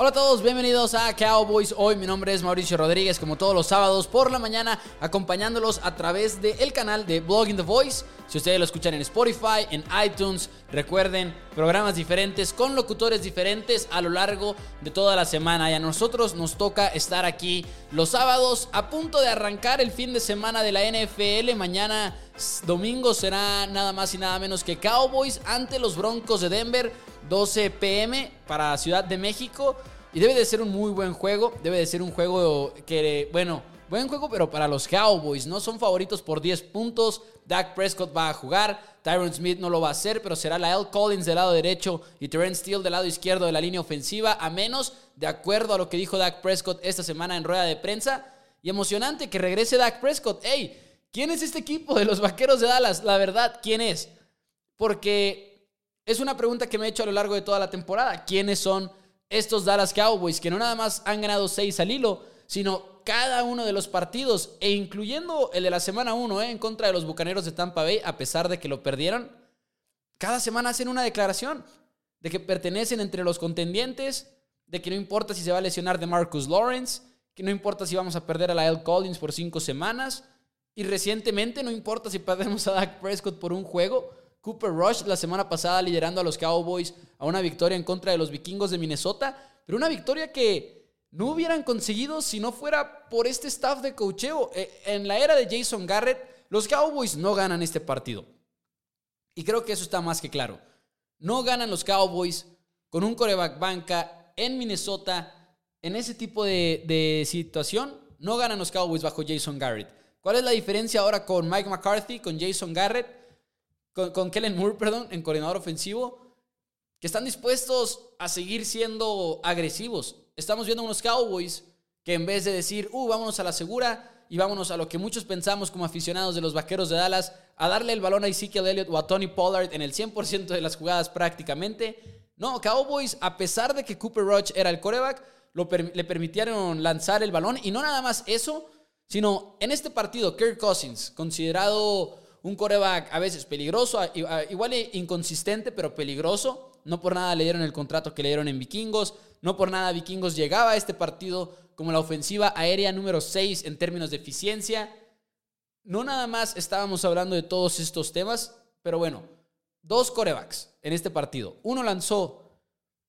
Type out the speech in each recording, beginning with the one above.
Hola a todos, bienvenidos a Cowboys. Hoy mi nombre es Mauricio Rodríguez, como todos los sábados por la mañana, acompañándolos a través del canal de Blogging the Voice. Si ustedes lo escuchan en Spotify, en iTunes, recuerden, programas diferentes con locutores diferentes a lo largo de toda la semana. Y a nosotros nos toca estar aquí los sábados a punto de arrancar el fin de semana de la NFL. Mañana domingo será nada más y nada menos que Cowboys ante los Broncos de Denver. 12 pm para Ciudad de México. Y debe de ser un muy buen juego. Debe de ser un juego que, bueno, buen juego, pero para los Cowboys. No son favoritos por 10 puntos. Dak Prescott va a jugar. Tyron Smith no lo va a hacer, pero será la L. Collins del lado derecho y Terrence Steele del lado izquierdo de la línea ofensiva. A menos, de acuerdo a lo que dijo Dak Prescott esta semana en rueda de prensa. Y emocionante que regrese Dak Prescott. ¡Ey! ¿Quién es este equipo de los vaqueros de Dallas? La verdad, ¿quién es? Porque es una pregunta que me he hecho a lo largo de toda la temporada. ¿Quiénes son estos Dallas Cowboys que no nada más han ganado seis al hilo, sino cada uno de los partidos, e incluyendo el de la semana 1 eh, en contra de los Bucaneros de Tampa Bay, a pesar de que lo perdieron? Cada semana hacen una declaración de que pertenecen entre los contendientes, de que no importa si se va a lesionar de Marcus Lawrence, que no importa si vamos a perder a la L. Collins por cinco semanas, y recientemente no importa si perdemos a Dak Prescott por un juego, Cooper Rush la semana pasada liderando a los Cowboys a una victoria en contra de los vikingos de Minnesota, pero una victoria que no hubieran conseguido si no fuera por este staff de cocheo. Eh, en la era de Jason Garrett, los Cowboys no ganan este partido. Y creo que eso está más que claro. No ganan los Cowboys con un coreback banca en Minnesota. En ese tipo de, de situación, no ganan los Cowboys bajo Jason Garrett. ¿Cuál es la diferencia ahora con Mike McCarthy, con Jason Garrett? Con, Kellen Moore, perdón, en coordinador ofensivo, que están dispuestos a seguir siendo agresivos. Estamos viendo unos Cowboys que en vez de decir, uh, vámonos a la segura y vámonos a lo que muchos pensamos como aficionados de los vaqueros de Dallas, a darle el balón a Ezekiel Elliott o a Tony Pollard en el 100% de las jugadas prácticamente. No, Cowboys, a pesar de que Cooper Rush era el coreback, le permitieron lanzar el balón y no nada más eso, sino en este partido, Kirk Cousins, considerado un coreback a veces peligroso, igual inconsistente, pero peligroso. No por nada le dieron el contrato que le dieron en Vikingos. No por nada Vikingos llegaba a este partido como la ofensiva aérea número 6 en términos de eficiencia. No nada más estábamos hablando de todos estos temas, pero bueno, dos corebacks en este partido. Uno lanzó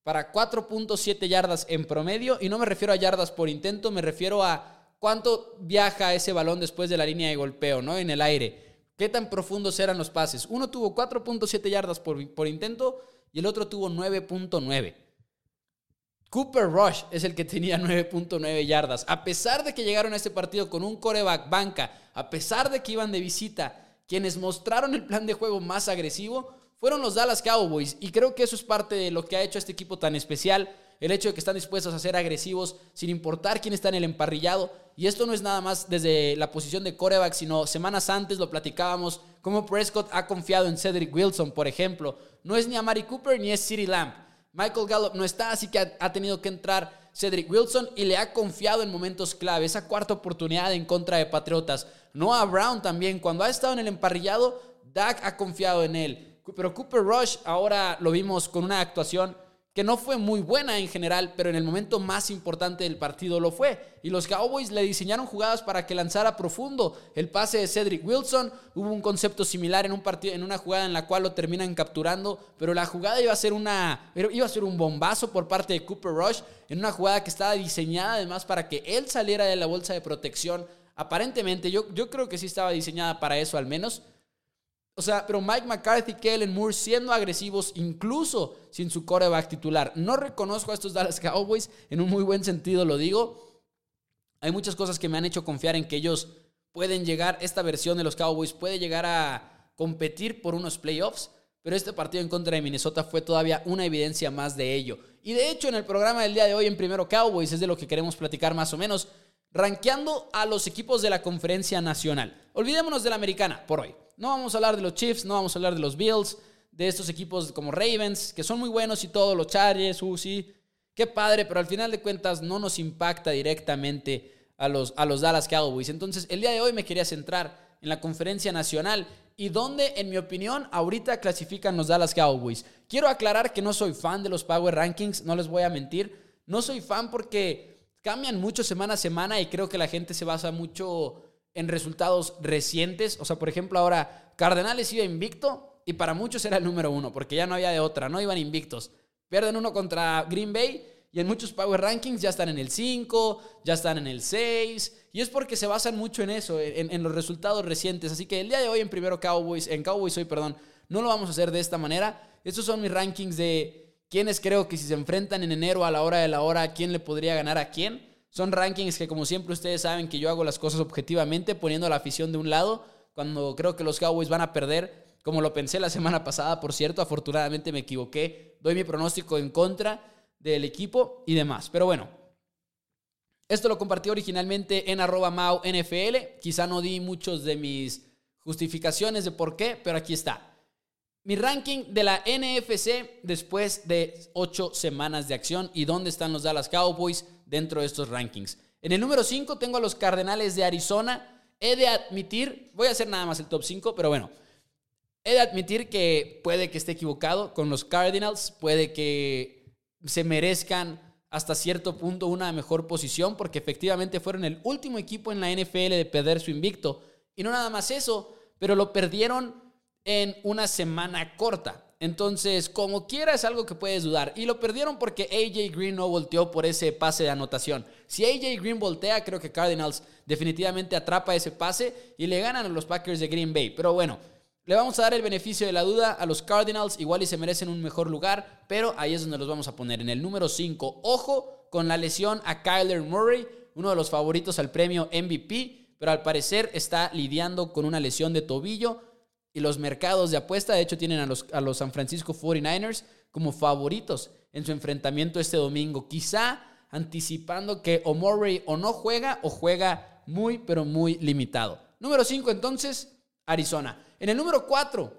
para 4.7 yardas en promedio, y no me refiero a yardas por intento, me refiero a cuánto viaja ese balón después de la línea de golpeo, ¿no? En el aire. ¿Qué tan profundos eran los pases? Uno tuvo 4.7 yardas por, por intento y el otro tuvo 9.9. Cooper Rush es el que tenía 9.9 yardas. A pesar de que llegaron a este partido con un coreback banca, a pesar de que iban de visita, quienes mostraron el plan de juego más agresivo fueron los Dallas Cowboys. Y creo que eso es parte de lo que ha hecho a este equipo tan especial el hecho de que están dispuestos a ser agresivos sin importar quién está en el emparrillado. Y esto no es nada más desde la posición de coreback, sino semanas antes lo platicábamos, como Prescott ha confiado en Cedric Wilson, por ejemplo. No es ni a Mari Cooper ni es City Lamp. Michael Gallup no está, así que ha, tenido que entrar Cedric Wilson y le ha confiado en momentos clave. Esa cuarta oportunidad en contra de Patriotas. Noah Brown también, cuando ha estado en el emparrillado, Dak ha confiado en él. Pero Cooper Rush ahora lo vimos con una actuación que no fue muy buena en general, pero en el momento más importante del partido lo fue. Y los Cowboys le diseñaron jugadas para que lanzara profundo. El pase de Cedric Wilson, hubo un concepto similar en un partido, en una jugada en la cual lo terminan capturando, pero la jugada iba a ser una, iba a ser un bombazo por parte de Cooper Rush, en una jugada que estaba diseñada además para que él saliera de la bolsa de protección. Aparentemente, yo, yo creo que sí estaba diseñada para eso al menos. O sea, pero Mike McCarthy, Kellen Moore siendo agresivos incluso sin su coreback titular. No reconozco a estos Dallas Cowboys, en un muy buen sentido lo digo. Hay muchas cosas que me han hecho confiar en que ellos pueden llegar, esta versión de los Cowboys puede llegar a competir por unos playoffs, pero este partido en contra de Minnesota fue todavía una evidencia más de ello. Y de hecho en el programa del día de hoy en Primero Cowboys es de lo que queremos platicar más o menos, rankeando a los equipos de la conferencia nacional. Olvidémonos de la americana por hoy. No vamos a hablar de los Chiefs, no vamos a hablar de los Bills, de estos equipos como Ravens, que son muy buenos y todo, los Chargers, uh, qué padre, pero al final de cuentas no nos impacta directamente a los, a los Dallas Cowboys. Entonces, el día de hoy me quería centrar en la conferencia nacional y donde, en mi opinión, ahorita clasifican los Dallas Cowboys. Quiero aclarar que no soy fan de los Power Rankings, no les voy a mentir. no soy fan porque cambian mucho semana a semana y creo que la gente se basa mucho en resultados recientes. O sea, por ejemplo, ahora Cardenales iba invicto y para muchos era el número uno porque ya no había de otra, no iban invictos. Pierden uno contra Green Bay y en muchos Power Rankings ya están en el 5, ya están en el 6. Y es porque se basan mucho en eso, en, los resultados recientes. Así que el día de hoy en primero Cowboys, en Cowboys hoy, perdón, no lo vamos a hacer de esta manera. Estos son mis rankings de quiénes creo que si se enfrentan en enero a la hora de la hora, quién le podría ganar a quién. Son rankings que como siempre ustedes saben que yo hago las cosas objetivamente, poniendo la afición de un lado, cuando creo que los Cowboys van a perder, como lo pensé la semana pasada, por cierto, afortunadamente me equivoqué, doy mi pronóstico en contra del equipo y demás. Pero bueno, esto lo compartí originalmente en arroba mau NFL. Quizá no di muchos de mis justificaciones de por qué, pero aquí está. Mi ranking de la NFC después de ocho semanas de acción y dónde están los Dallas Cowboys dentro de estos rankings. En el número 5 tengo a los Cardenales de Arizona. He de admitir, voy a hacer nada más el top 5, pero bueno, he de admitir que puede que esté equivocado con los Cardinals, puede que se merezcan hasta cierto punto una mejor posición, porque efectivamente fueron el último equipo en la NFL de perder su invicto. Y no nada más eso, pero lo perdieron en una semana corta. Entonces, como quiera, es algo que puedes dudar. Y lo perdieron porque AJ Green no volteó por ese pase de anotación. Si AJ Green voltea, creo que Cardinals definitivamente atrapa ese pase y le ganan a los Packers de Green Bay. Pero bueno, le vamos a dar el beneficio de la duda a los Cardinals, igual y se merecen un mejor lugar, pero ahí es donde los vamos a poner. En el número 5, ojo con la lesión a Kyler Murray, uno de los favoritos al premio MVP, pero al parecer está lidiando con una lesión de tobillo y los mercados de apuesta, de hecho, tienen a los, a los San Francisco 49ers como favoritos en su enfrentamiento este domingo. Quizá anticipando que o Murray o no juega o juega muy, pero muy limitado. Número 5 entonces, Arizona. En el número 4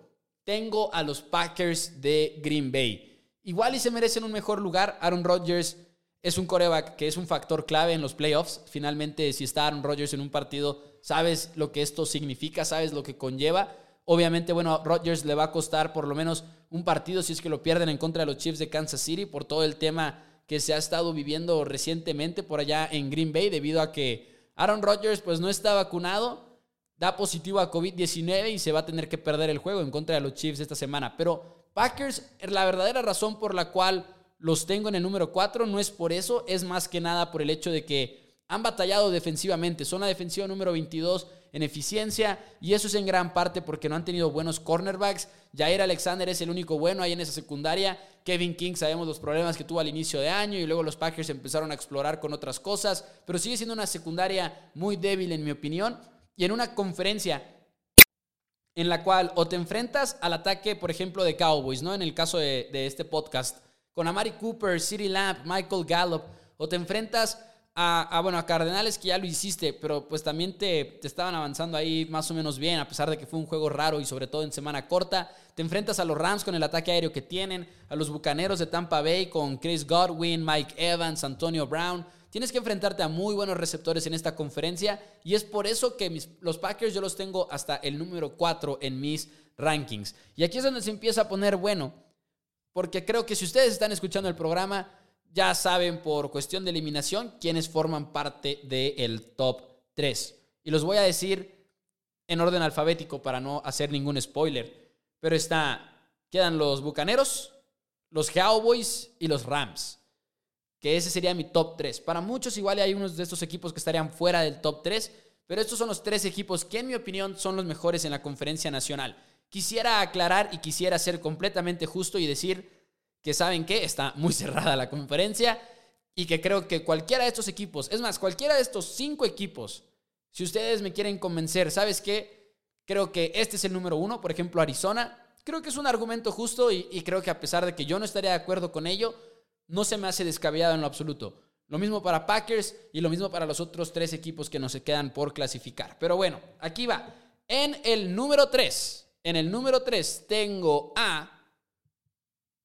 tengo a los Packers de Green Bay. Igual y se merecen un mejor lugar. Aaron Rodgers es un coreback que es un factor clave en los playoffs. Finalmente, si está Aaron Rodgers en un partido, sabes lo que esto significa, sabes lo que conlleva. Obviamente, bueno, Rodgers le va a costar por lo menos un partido si es que lo pierden en contra de los Chiefs de Kansas City por todo el tema que se ha estado viviendo recientemente por allá en Green Bay debido a que Aaron Rodgers pues no está vacunado da positivo a COVID-19 y se va a tener que perder el juego en contra de los Chiefs esta semana. Pero Packers, la verdadera razón por la cual los tengo en el número 4 no es por eso, es más que nada por el hecho de que han batallado defensivamente. Son la defensiva número 22 en eficiencia y eso es en gran parte porque no han tenido buenos cornerbacks. Jair Alexander es el único bueno ahí en esa secundaria. Kevin King sabemos los problemas que tuvo al inicio de año y luego los Packers empezaron a explorar con otras cosas, pero sigue siendo una secundaria muy débil en mi opinión y en una conferencia en la cual o te enfrentas al ataque, por ejemplo, de Cowboys, ¿no? En el caso de, este podcast, con Amari Cooper, City Lamp, Michael Gallup, o te enfrentas a, bueno, a Cardenales que ya lo hiciste, pero pues también te, te, estaban avanzando ahí más o menos bien, a pesar de que fue un juego raro y sobre todo en semana corta. Te enfrentas a los Rams con el ataque aéreo que tienen, a los Bucaneros de Tampa Bay con Chris Godwin, Mike Evans, Antonio Brown. Tienes que enfrentarte a muy buenos receptores en esta conferencia y es por eso que los Packers yo los tengo hasta el número 4 en mis rankings. Y aquí es donde se empieza a poner bueno, porque creo que si ustedes están escuchando el programa, ya saben por cuestión de eliminación quiénes forman parte del top 3. Y los voy a decir en orden alfabético para no hacer ningún spoiler. Pero está, quedan los Bucaneros, los Cowboys y los Rams que ese sería mi top 3. Para muchos igual hay unos de estos equipos que estarían fuera del top 3, pero estos son los tres equipos que en mi opinión son los mejores en la conferencia nacional. Quisiera aclarar y quisiera ser completamente justo y decir que saben que está muy cerrada la conferencia y que creo que cualquiera de estos equipos, es más, cualquiera de estos cinco equipos, si ustedes me quieren convencer, ¿sabes qué? Creo que este es el número uno, por ejemplo Arizona, creo que es un argumento justo y, creo que a pesar de que yo no estaría de acuerdo con ello, no se me hace descabellado en lo absoluto. Lo mismo para Packers y lo mismo para los otros tres equipos que nos quedan por clasificar. Pero bueno, aquí va. En el número 3, en el número 3 tengo a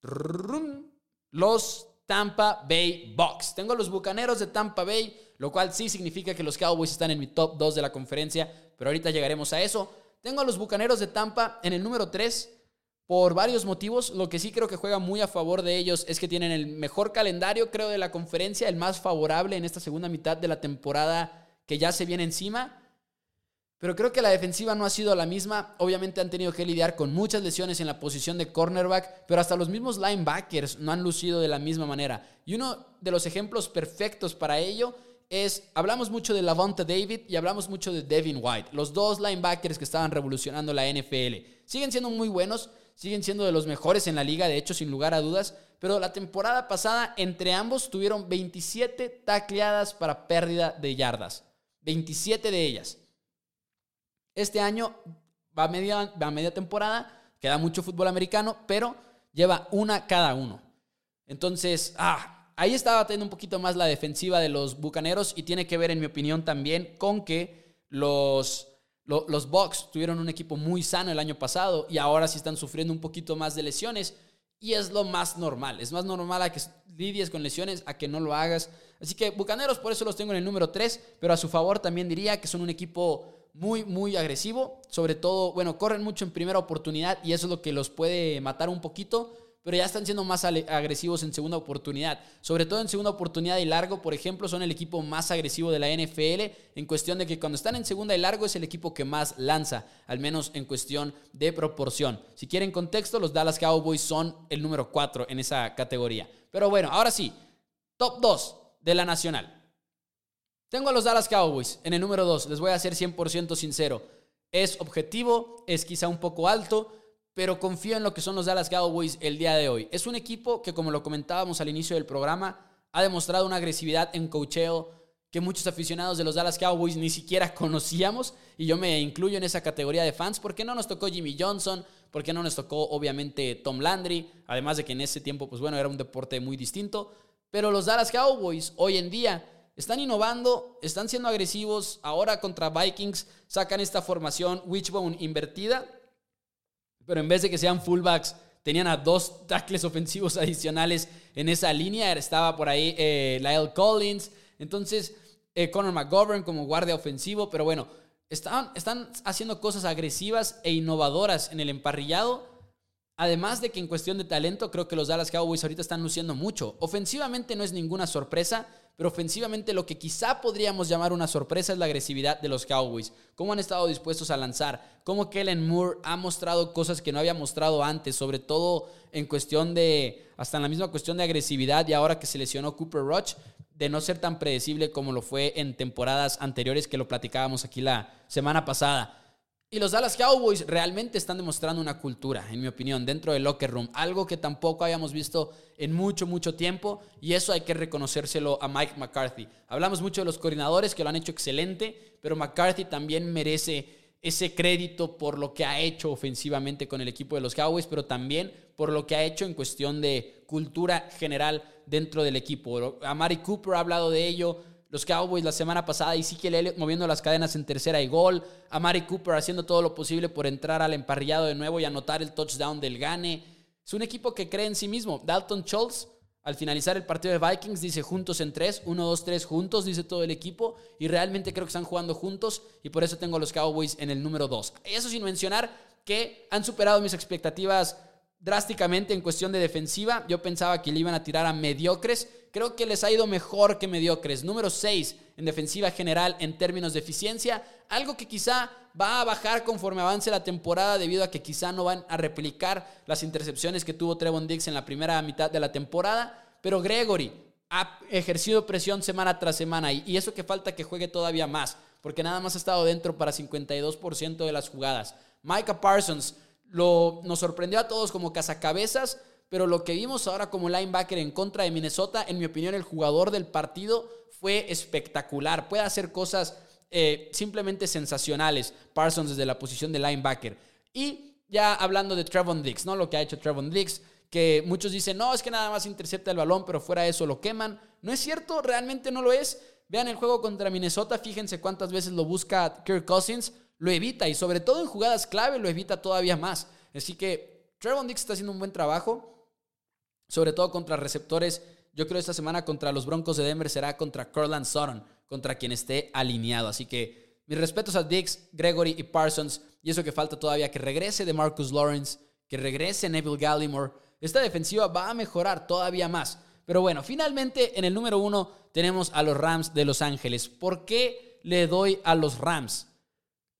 los Tampa Bay Bucks. Tengo a los Bucaneros de Tampa Bay, lo cual sí significa que los Cowboys están en mi top 2 de la conferencia, pero ahorita llegaremos a eso. Tengo a los Bucaneros de Tampa en el número 3 por varios motivos. Lo que sí creo que juega muy a favor de ellos es que tienen el mejor calendario, creo, de la conferencia, el más favorable en esta segunda mitad de la temporada que ya se viene encima. Pero creo que la defensiva no ha sido la misma. Obviamente han tenido que lidiar con muchas lesiones en la posición de cornerback, pero hasta los mismos linebackers no han lucido de la misma manera. Y uno de los ejemplos perfectos para ello es, hablamos mucho de Lavonta David y hablamos mucho de Devin White, los dos linebackers que estaban revolucionando la NFL. Siguen siendo muy buenos, siguen siendo de los mejores en la liga, de hecho, sin lugar a dudas, pero la temporada pasada entre ambos tuvieron 27 tacleadas para pérdida de yardas. 27 de ellas. Este año va a media, va media temporada, queda mucho fútbol americano, pero lleva una cada uno. Entonces, ah, ahí estaba teniendo un poquito más la defensiva de los Bucaneros y tiene que ver, en mi opinión, también con que los los Bucks tuvieron un equipo muy sano el año pasado y ahora sí están sufriendo un poquito más de lesiones y es lo más normal. Es más normal a que lidies con lesiones a que no lo hagas. Así que Bucaneros por eso los tengo en el número 3, pero a su favor también diría que son un equipo muy, muy agresivo. Sobre todo, bueno, corren mucho en primera oportunidad y eso es lo que los puede matar un poquito pero ya están siendo más agresivos en segunda oportunidad. Sobre todo en segunda oportunidad y largo, por ejemplo, son el equipo más agresivo de la NFL en cuestión de que cuando están en segunda y largo es el equipo que más lanza, al menos en cuestión de proporción. Si quieren contexto, los Dallas Cowboys son el número 4 en esa categoría. Pero bueno, ahora sí, top 2 de la nacional. Tengo a los Dallas Cowboys en el número 2, les voy a ser 100% sincero. Es objetivo, es quizá un poco alto, pero confío en lo que son los Dallas Cowboys el día de hoy. Es un equipo que, como lo comentábamos al inicio del programa, ha demostrado una agresividad en cocheo que muchos aficionados de los Dallas Cowboys ni siquiera conocíamos, y yo me incluyo en esa categoría de fans, porque no nos tocó Jimmy Johnson, porque no nos tocó obviamente Tom Landry, además de que en ese tiempo, pues bueno, era un deporte muy distinto, pero los Dallas Cowboys hoy en día están innovando, están siendo agresivos, ahora contra Vikings sacan esta formación wishbone invertida, pero en vez de que sean fullbacks, tenían a dos tackles ofensivos adicionales en esa línea. Estaba por ahí eh, Lyle Collins. Entonces, eh, Conor McGovern como guardia ofensivo. Pero bueno, están, están haciendo cosas agresivas e innovadoras en el emparrillado. Además de que en cuestión de talento, creo que los Dallas Cowboys ahorita están luciendo mucho. Ofensivamente no es ninguna sorpresa pero ofensivamente lo que quizá podríamos llamar una sorpresa es la agresividad de los Cowboys. Cómo han estado dispuestos a lanzar, cómo Kellen Moore ha mostrado cosas que no había mostrado antes, sobre todo en cuestión de, hasta en la misma cuestión de agresividad y ahora que se lesionó Cooper Rush, de no ser tan predecible como lo fue en temporadas anteriores que lo platicábamos aquí la semana pasada. Y los Dallas Cowboys realmente están demostrando una cultura, en mi opinión, dentro del locker room. Algo que tampoco habíamos visto en mucho, mucho tiempo. Y eso hay que reconocérselo a Mike McCarthy. Hablamos mucho de los coordinadores que lo han hecho excelente, pero McCarthy también merece ese crédito por lo que ha hecho ofensivamente con el equipo de los Cowboys, pero también por lo que ha hecho en cuestión de cultura general dentro del equipo. Amari Cooper ha hablado de ello los Cowboys la semana pasada y Ezekiel Elliott moviendo las cadenas en tercera y gol, a Mari Cooper haciendo todo lo posible por entrar al emparrillado de nuevo y anotar el touchdown del Gane. Es un equipo que cree en sí mismo. Dalton Schultz, al finalizar el partido de Vikings, dice juntos en tres, uno, dos, tres, juntos, dice todo el equipo, y realmente creo que están jugando juntos, y por eso tengo a los Cowboys en el número dos. Eso sin mencionar que han superado mis expectativas drásticamente en cuestión de defensiva. Yo pensaba que le iban a tirar a mediocres. Creo que les ha ido mejor que mediocres. Número 6 en defensiva general en términos de eficiencia. Algo que quizá va a bajar conforme avance la temporada debido a que quizá no van a replicar las intercepciones que tuvo Trevon Diggs en la primera mitad de la temporada. Pero Gregory ha ejercido presión semana tras semana y eso que falta que juegue todavía más, porque nada más ha estado dentro para 52% de las jugadas. Micah Parsons lo, nos sorprendió a todos como cazacabezas, pero lo que vimos ahora como linebacker en contra de Minnesota, en mi opinión, el jugador del partido fue espectacular. Puede hacer cosas eh, simplemente sensacionales, Parsons desde la posición de linebacker. Y ya hablando de Trevon Diggs, ¿no? Lo que ha hecho Trevon Diggs, que muchos dicen, no, es que nada más intercepta el balón, pero fuera de eso lo queman. No es cierto, realmente no lo es. Vean el juego contra Minnesota, fíjense cuántas veces lo busca Kirk Cousins lo evita y sobre todo en jugadas clave lo evita todavía más. Así que Trevon Dix está haciendo un buen trabajo, sobre todo contra receptores. Yo creo esta semana contra los Broncos de Denver será contra Corland Sutton, contra quien esté alineado. Así que mis respetos a Dix, Gregory y Parsons. Y eso que falta todavía que regrese de Marcus Lawrence, que regrese Neville Gallimore, esta defensiva va a mejorar todavía más. Pero bueno, finalmente en el número uno tenemos a los Rams de Los Ángeles. ¿Por qué le doy a los Rams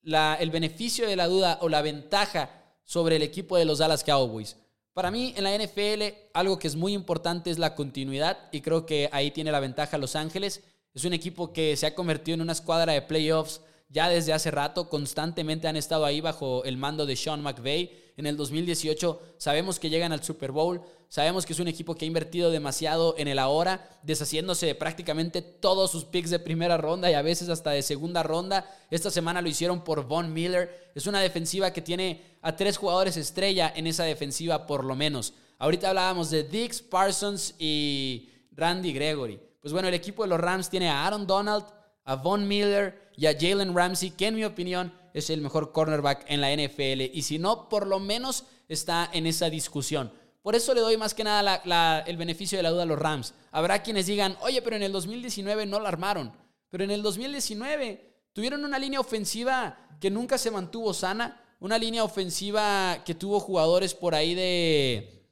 el beneficio de la duda o la ventaja sobre el equipo de los Dallas Cowboys? Para mí en la NFL algo que es muy importante es la continuidad y creo que ahí tiene la ventaja Los Ángeles. Es un equipo que se ha convertido en una escuadra de playoffs ya desde hace rato, constantemente han estado ahí bajo el mando de Sean McVay. En el 2018 sabemos que llegan al Super Bowl, sabemos que es un equipo que ha invertido demasiado en el ahora, deshaciéndose de prácticamente todos sus picks de primera ronda y a veces hasta de segunda ronda. Esta semana lo hicieron por Von Miller. Es una defensiva que tiene a tres jugadores estrella en esa defensiva por lo menos. Ahorita hablábamos de Dix, Parsons y Randy Gregory. Pues bueno, el equipo de los Rams tiene a Aaron Donald, a Von Miller y a Jalen Ramsey, que en mi opinión es el mejor cornerback en la NFL. Y si no, por lo menos está en esa discusión. Por eso le doy más que nada el beneficio de la duda a los Rams. Habrá quienes digan, oye, pero en el 2019 no la armaron. Pero en el 2019 tuvieron una línea ofensiva que nunca se mantuvo sana. Una línea ofensiva que tuvo jugadores por ahí de...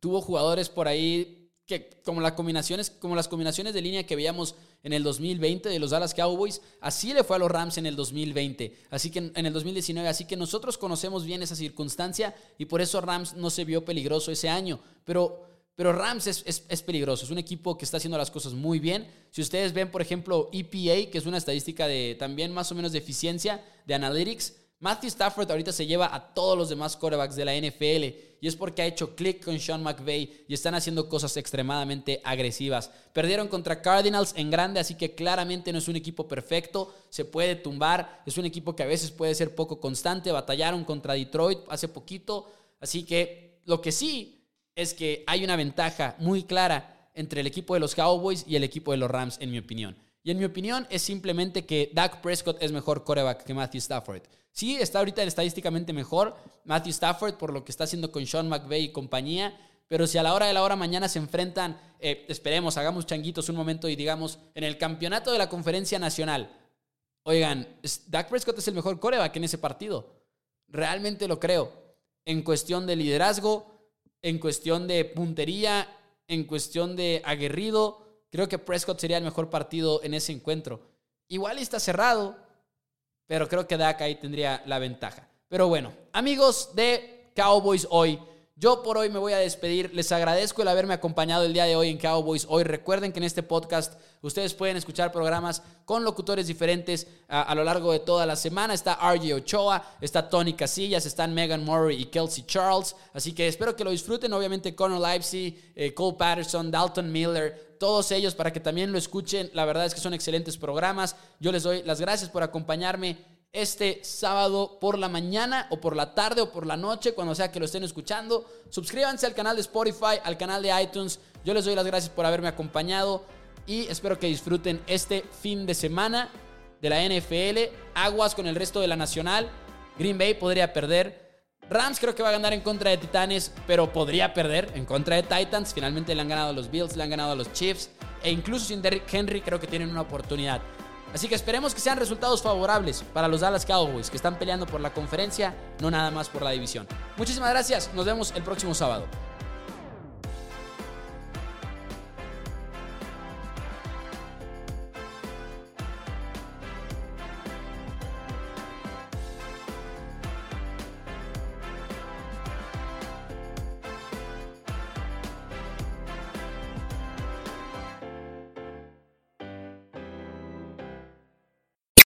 Tuvo jugadores por ahí que como las combinaciones, como las combinaciones de línea que veíamos en el 2020 de los Dallas Cowboys, así le fue a los Rams en el 2020, así que en el 2019, así que nosotros conocemos bien esa circunstancia y por eso Rams no se vio peligroso ese año, pero pero Rams es, es, peligroso, es un equipo que está haciendo las cosas muy bien. Si ustedes ven, por ejemplo, EPA, que es una estadística de también más o menos de eficiencia de Analytics, Matthew Stafford ahorita se lleva a todos los demás quarterbacks de la NFL y es porque ha hecho click con Sean McVay y están haciendo cosas extremadamente agresivas. Perdieron contra Cardinals en grande, así que claramente no es un equipo perfecto, se puede tumbar, es un equipo que a veces puede ser poco constante, batallaron contra Detroit hace poquito, así que lo que sí es que hay una ventaja muy clara entre el equipo de los Cowboys y el equipo de los Rams, en mi opinión. Y en mi opinión es simplemente que Dak Prescott es mejor coreback que Matthew Stafford. Sí, está ahorita estadísticamente mejor Matthew Stafford por lo que está haciendo con Sean McVay y compañía. Pero si a la hora de la hora mañana se enfrentan, eh, esperemos, hagamos changuitos un momento y digamos, en el campeonato de la conferencia nacional, oigan, Dak Prescott es el mejor coreback en ese partido. Realmente lo creo. En cuestión de liderazgo, en cuestión de puntería, en cuestión de aguerrido, creo que Prescott sería el mejor partido en ese encuentro. Igual está cerrado, pero creo que Dak ahí tendría la ventaja. Pero bueno, amigos de Cowboys hoy, yo por hoy me voy a despedir. Les agradezco el haberme acompañado el día de hoy en Cowboys hoy. Recuerden que en este podcast ustedes pueden escuchar programas con locutores diferentes a, lo largo de toda la semana. Está RJ Ochoa, está Tony Casillas, están Megan Murray y Kelsey Charles. Así que espero que lo disfruten. Obviamente Conor Livesey, eh, Cole Patterson, Dalton Miller, todos ellos para que también lo escuchen. La verdad es que son excelentes programas. Yo les doy las gracias por acompañarme este sábado por la mañana o por la tarde o por la noche, cuando sea que lo estén escuchando. Suscríbanse al canal de Spotify, al canal de iTunes. Yo les doy las gracias por haberme acompañado y espero que disfruten este fin de semana de la NFL. Aguas con el resto de la Nacional. Green Bay podría perder. Rams creo que va a ganar en contra de Titanes, pero podría perder en contra de Titans. Finalmente le han ganado a los Bills, le han ganado a los Chiefs. E incluso sin Derrick Henry creo que tienen una oportunidad. Así que esperemos que sean resultados favorables para los Dallas Cowboys que están peleando por la conferencia, no nada más por la división. Muchísimas gracias, nos vemos el próximo sábado.